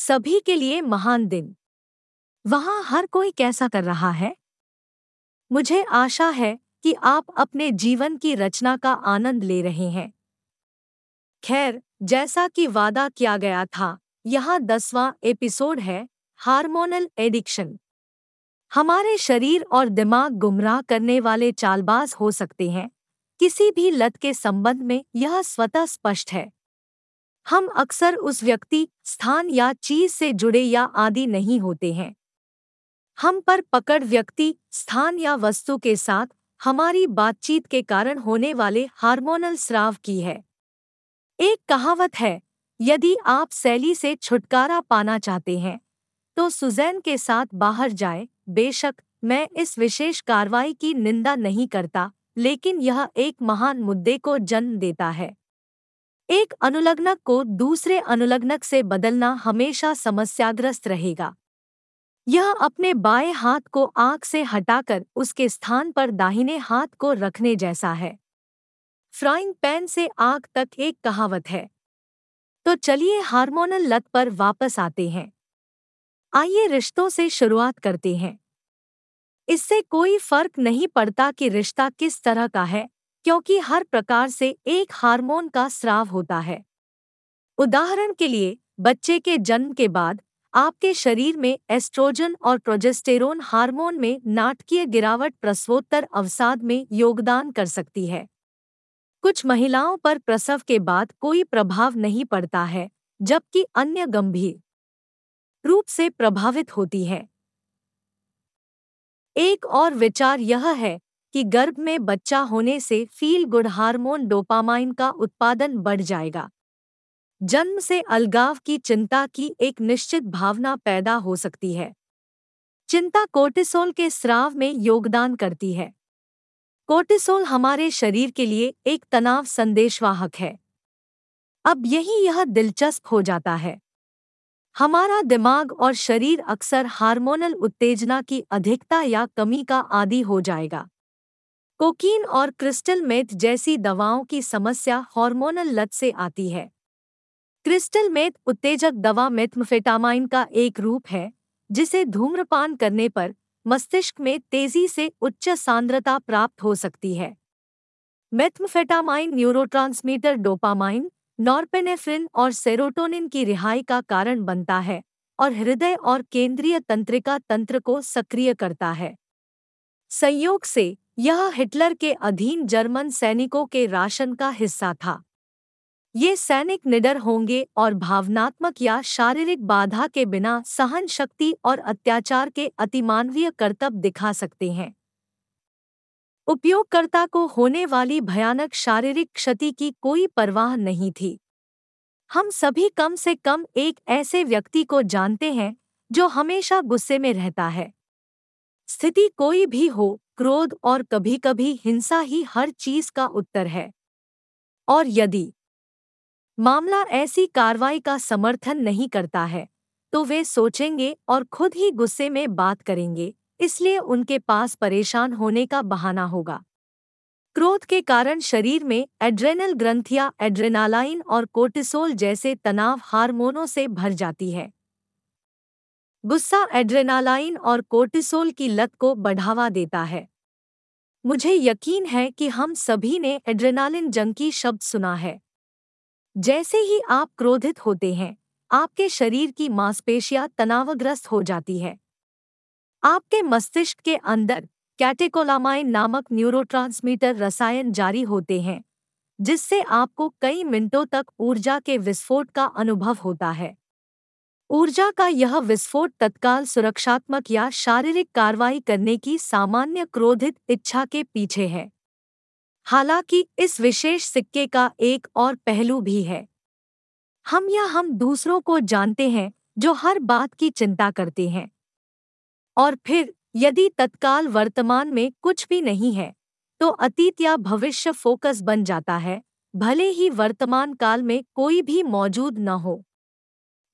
सभी के लिए महान दिन। वहाँ हर कोई कैसा कर रहा है? मुझे आशा है कि आप अपने जीवन की रचना का आनंद ले रहे हैं। खैर, जैसा कि वादा किया गया था, यहाँ दसवां एपिसोड है, हार्मोनल एडिक्शन। हमारे शरीर और दिमाग गुमराह करने वाले चालबाज हो सकते हैं। किसी भी लत के संबंध में यह स्वतः स्पष्ट है। हम अक्सर उस व्यक्ति, स्थान या चीज़ से जुड़े या आदि नहीं होते हैं। हम पर पकड़ व्यक्ति, स्थान या वस्तु के साथ हमारी बातचीत के कारण होने वाले हार्मोनल स्राव की है। एक कहावत है, यदि आप शैली से छुटकारा पाना चाहते हैं तो सुजैन के साथ बाहर जाए। बेशक, मैं इस विशेष कार्रवाई की निंदा नहीं करता, लेकिन यह एक महान मुद्दे को जन्म देता है। एक अनुलग्नक को दूसरे अनुलग्नक से बदलना हमेशा समस्याग्रस्त रहेगा। यह अपने बाएँ हाथ को आँख से हटाकर उसके स्थान पर दाहिने हाथ को रखने जैसा है। फ्राइंग पैन से आग तक एक कहावत है। तो चलिए हार्मोनल लत पर वापस आते हैं। आइए रिश्तों से शुरुआत करते हैं। इससे कोई फ़र्क नहीं पड़ता कि रिश्ता किस तरह का है। क्योंकि हर प्रकार से एक हार्मोन का स्राव होता है। उदाहरण के लिए, बच्चे के जन्म के बाद, आपके शरीर में एस्ट्रोजन और प्रोजेस्टेरोन हार्मोन में नाटकीय गिरावट प्रसवोत्तर अवसाद में योगदान कर सकती है। कुछ महिलाओं पर प्रसव के बाद कोई प्रभाव नहीं पड़ता है, जबकि अन्य गंभीर रूप से प्रभावित होती है। एक और विचार यह है कि गर्भ में बच्चा होने से फील गुड हार्मोन डोपामाइन का उत्पादन बढ़ जाएगा। जन्म से अलगाव की चिंता की एक निश्चित भावना पैदा हो सकती है। चिंता कोर्टिसोल के स्राव में योगदान करती है। कोर्टिसोल हमारे शरीर के लिए एक तनाव संदेशवाहक है। अब यही यह दिलचस्प हो जाता है। हमारा दिमाग और शरीर अक्सर हार्मोनल उत्तेजना की अधिकता या कमी का आदि हो जाएगा। कोकीन और क्रिस्टल मेथ जैसी दवाओं की समस्या हार्मोनल लत से आती है। क्रिस्टल मेथ उत्तेजक दवा मेथमफेटामाइन का एक रूप है, जिसे धूम्रपान करने पर मस्तिष्क में तेज़ी से उच्च सांद्रता प्राप्त हो सकती है। मेथमफेटामाइन न्यूरोट्रांसमीटर डोपामाइन, नॉर्पेनेफ्रिन और सेरोटोनिन की रिहाई का कारण बनता है और हृदय और केंद्रीय तंत्रिका तंत्र को सक्रिय करता है। संयोग से यह हिटलर के अधीन जर्मन सैनिकों के राशन का हिस्सा था। ये सैनिक निडर होंगे और भावनात्मक या शारीरिक बाधा के बिना सहन शक्ति और अत्याचार के अतिमानवीय कर्तव्य दिखा सकते हैं। उपयोगकर्ता को होने वाली भयानक शारीरिक क्षति की कोई परवाह नहीं थी। हम सभी कम से कम एक ऐसे व्यक्ति को जानते हैं जो हमेशा गुस्से में रहता है। स्थिति कोई भी हो क्रोध और कभी कभी हिंसा ही हर चीज़ का उत्तर है। और यदि मामला ऐसी कार्रवाई का समर्थन नहीं करता है तो वे सोचेंगे और खुद ही गुस्से में बात करेंगे, इसलिए उनके पास परेशान होने का बहाना होगा। क्रोध के कारण शरीर में एड्रेनल ग्रंथियाँ, एड्रेनालाइन और कोर्टिसोल जैसे तनाव हार्मोनों से भर जाती है। गुस्सा एड्रेनालाइन और कोर्टिसोल की लत को बढ़ावा देता है। मुझे यकीन है कि हम सभी ने एड्रेनालिन जंकी शब्द सुना है। जैसे ही आप क्रोधित होते हैं, आपके शरीर की मांसपेशियाँ तनावग्रस्त हो जाती है। आपके मस्तिष्क के अंदर कैटेकोलामाइन नामक न्यूरोट्रांसमीटर रसायन जारी होते हैं, जिससे आपको कई मिनटों तक ऊर्जा के विस्फोट का अनुभव होता है। ऊर्जा का यह विस्फोट तत्काल सुरक्षात्मक या शारीरिक कार्रवाई करने की सामान्य क्रोधित इच्छा के पीछे है। हालाँकि इस विशेष सिक्के का एक और पहलू भी है। हम या हम दूसरों को जानते हैं जो हर बात की चिंता करते हैं। और फिर, यदि तत्काल वर्तमान में कुछ भी नहीं है तो अतीत या भविष्य फोकस बन जाता है, भले ही वर्तमान काल में कोई भी मौजूद न हो।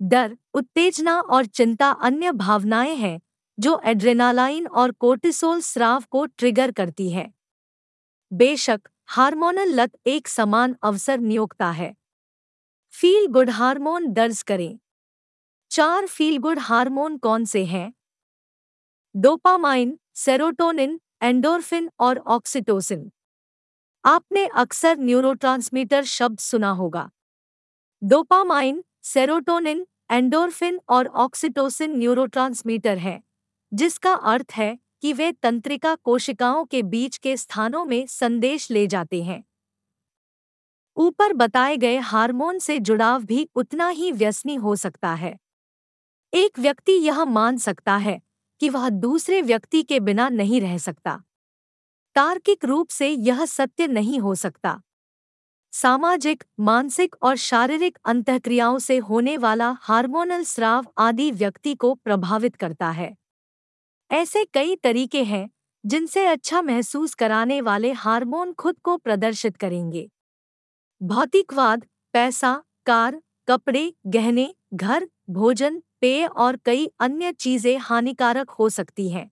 डर, उत्तेजना और चिंता अन्य भावनाएँ हैं, जो एड्रेनालाइन और कोर्टिसोल स्राव को ट्रिगर करती है। बेशक, हार्मोनल लत एक समान अवसर नियोक्ता है। फील गुड हार्मोन दर्ज करें। चार फील गुड हार्मोन कौन से हैं? डोपामाइन, सेरोटोनिन, एंडोर्फिन और ऑक्सीटोसिन। आपने अक्सर न्यूरोट्रांसमीटर शब्द सुना होगा। डोपामाइन, सेरोटोनिन एंडोर्फिन और ऑक्सीटोसिन न्यूरोट्रांसमीटर हैं, जिसका अर्थ है कि वे तंत्रिका कोशिकाओं के बीच के स्थानों में संदेश ले जाते हैं। ऊपर बताए गए हार्मोन से जुड़ाव भी उतना ही व्यसनी हो सकता है। एक व्यक्ति यह मान सकता है कि वह दूसरे व्यक्ति के बिना नहीं रह सकता। तार्किक रूप से यह सत्य नहीं हो सकता। सामाजिक, मानसिक और शारीरिक अंतक्रियाओं से होने वाला हार्मोनल स्राव आदि व्यक्ति को प्रभावित करता है। ऐसे कई तरीके हैं, जिनसे अच्छा महसूस कराने वाले हार्मोन खुद को प्रदर्शित करेंगे। भौतिकवाद, पैसा, कार, कपड़े, गहने, घर, भोजन, पेय और कई अन्य चीज़ें हानिकारक हो सकती हैं।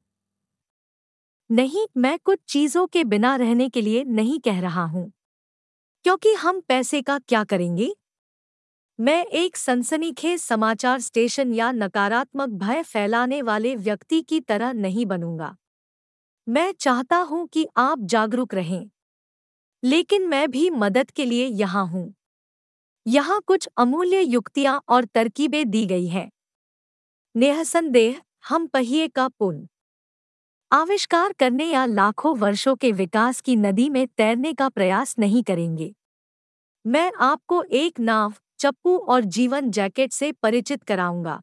नहीं, मैं कुछ चीज़ों के बिना रहने के लिए नहीं कह रहा हूँ। क्योंकि हम पैसे का क्या करेंगे? मैं एक सनसनीखेज समाचार स्टेशन या नकारात्मक भय फैलाने वाले व्यक्ति की तरह नहीं बनूँगा। मैं चाहता हूँ कि आप जागरूक रहें। लेकिन मैं भी मदद के लिए यहाँ हूँ। यहाँ कुछ अमूल्य युक्तियाँ और तरकीबें दी गई हैं। निसंदेह हम पहिए का पुन। आविष्कार करने या लाखों वर्षों के विकास की नदी में तैरने का प्रयास नहीं करेंगे। मैं आपको एक नाव, चप्पू और जीवन जैकेट से परिचित कराऊँगा।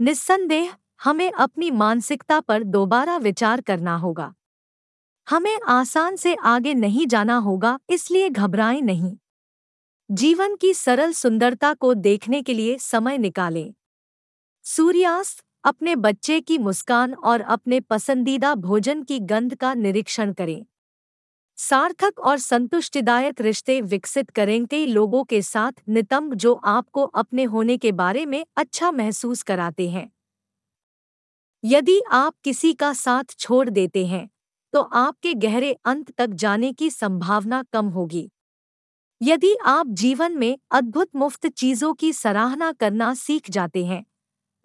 निस्संदेह, हमें अपनी मानसिकता पर दोबारा विचार करना होगा। हमें आसान से आगे नहीं जाना होगा, इसलिए घबराएँ नहीं। जीवन की सरल सुंदरता को देखने के लिए समय निकालें। सूर्यास्त अपने बच्चे की मुस्कान और अपने पसंदीदा भोजन की गंध का निरीक्षण करें। सार्थक और संतुष्टिदायक रिश्ते विकसित करें कई लोगों के साथ नितंब जो आपको अपने होने के बारे में अच्छा महसूस कराते हैं। यदि आप किसी का साथ छोड़ देते हैं तो आपके गहरे अंत तक जाने की संभावना कम होगी। यदि आप जीवन में अद्भुत मुफ़्त चीज़ों की सराहना करना सीख जाते हैं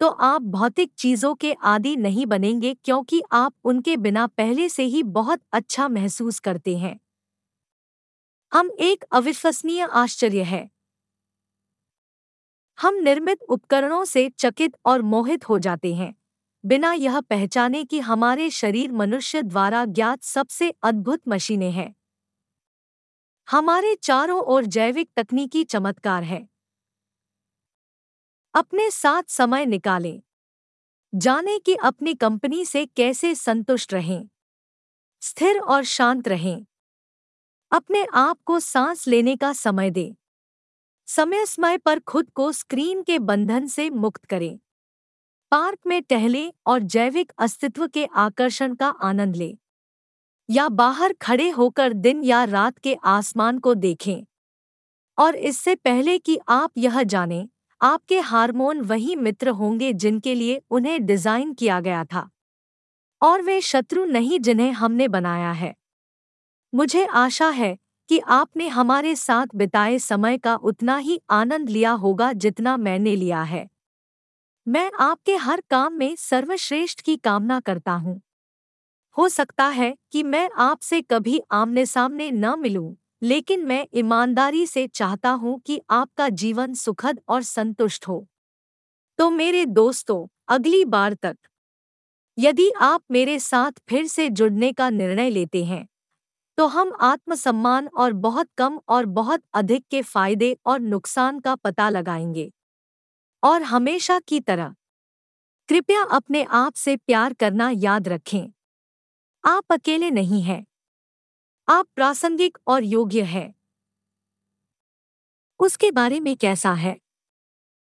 तो आप भौतिक चीज़ों के आदि नहीं बनेंगे क्योंकि आप उनके बिना पहले से ही बहुत अच्छा महसूस करते हैं। हम एक अविश्वसनीय आश्चर्य है। हम निर्मित उपकरणों से चकित और मोहित हो जाते हैं। बिना यह पहचाने कि हमारे शरीर मनुष्य द्वारा ज्ञात सबसे अद्भुत मशीनें हैं। हमारे चारों ओर जैविक तकनीकी चमत्कार है। अपने साथ समय निकालें। जाने कि अपनी कंपनी से कैसे संतुष्ट रहें। स्थिर और शांत रहें। अपने आप को सांस लेने का समय दें। समय समय पर खुद को स्क्रीन के बंधन से मुक्त करें। पार्क में टहलें और जैविक अस्तित्व के आकर्षण का आनंद लें। या बाहर खड़े होकर दिन या रात के आसमान को देखें। और इससे पहले कि आप यह जानें आपके हार्मोन वही मित्र होंगे जिनके लिए उन्हें डिज़ाइन किया गया था। और वे शत्रु नहीं जिन्हें हमने बनाया है। मुझे आशा है कि आपने हमारे साथ बिताए समय का उतना ही आनंद लिया होगा जितना मैंने लिया है। मैं आपके हर काम में सर्वश्रेष्ठ की कामना करता हूँ। हो सकता है कि मैं आपसे कभी आमने सामने न मिलूं, लेकिन मैं ईमानदारी से चाहता हूँ कि आपका जीवन सुखद और संतुष्ट हो। तो मेरे दोस्तों, अगली बार तक, यदि आप मेरे साथ फिर से जुड़ने का निर्णय लेते हैं तो हम आत्मसम्मान और बहुत कम और बहुत अधिक के फ़ायदे और नुकसान का पता लगाएँगे। और हमेशा की तरह, कृपया अपने आप से प्यार करना याद रखें। आप अकेले नहीं हैं। आप प्रासंगिक और योग्य हैं। उसके बारे में कैसा है?